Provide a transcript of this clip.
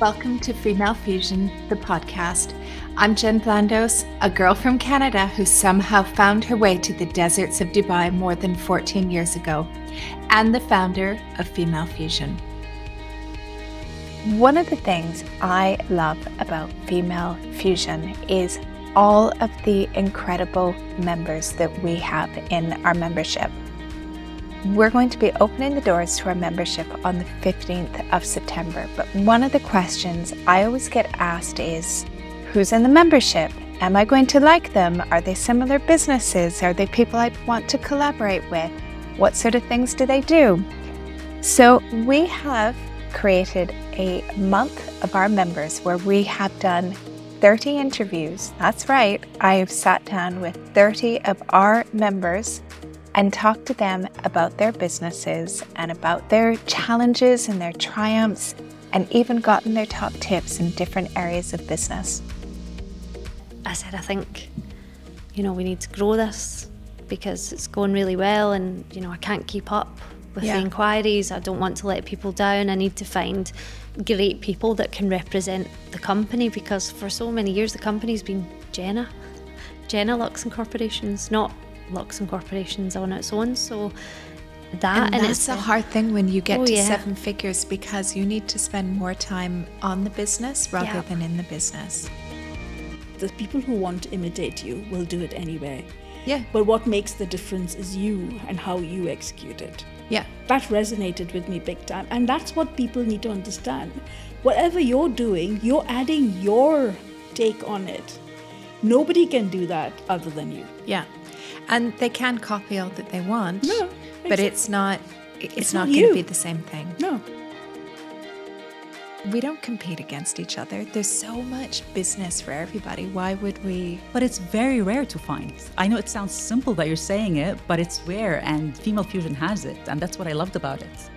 Welcome to Female Fusion, the podcast. I'm Jen Blandos, a girl from Canada who somehow found her way to the deserts of Dubai more than 14 years ago, and the founder of Female Fusion. One of the things I love about Female Fusion is all of the incredible members that we have in our membership. We're going to be opening the doors to our membership on the 15th of September. But one of the questions I always get asked is who's in the membership? Am I going to like them? Are they similar businesses? Are they people I want to collaborate with? What sort of things do they do? So, we have created a month of our members where we have done 30 interviews. That's right, I have sat down with 30 of our members and talk to them about their businesses and about their challenges and their triumphs, and even gotten their top tips in different areas of business. I said, I think, you know, we need to grow this because it's going really well, and, you know, I can't keep up with yeah. the inquiries. I don't want to let people down. I need to find great people that can represent the company because for so many years the company's been Jenna. Jenna Lux and Corporations, not Lux and Corporations on its own. So that and, and that's a hard thing when you get oh, to yeah. seven figures because you need to spend more time on the business rather yeah. than in the business. The people who want to imitate you will do it anyway. Yeah. But what makes the difference is you and how you execute it. Yeah. That resonated with me big time. And that's what people need to understand. Whatever you're doing, you're adding your take on it. Nobody can do that other than you. Yeah. And they can copy all that they want. No. But it's not it's, it's not, not going to be the same thing. No. We don't compete against each other. There's so much business for everybody. Why would we? But it's very rare to find. I know it sounds simple that you're saying it, but it's rare, and Female Fusion has it, and that's what I loved about it.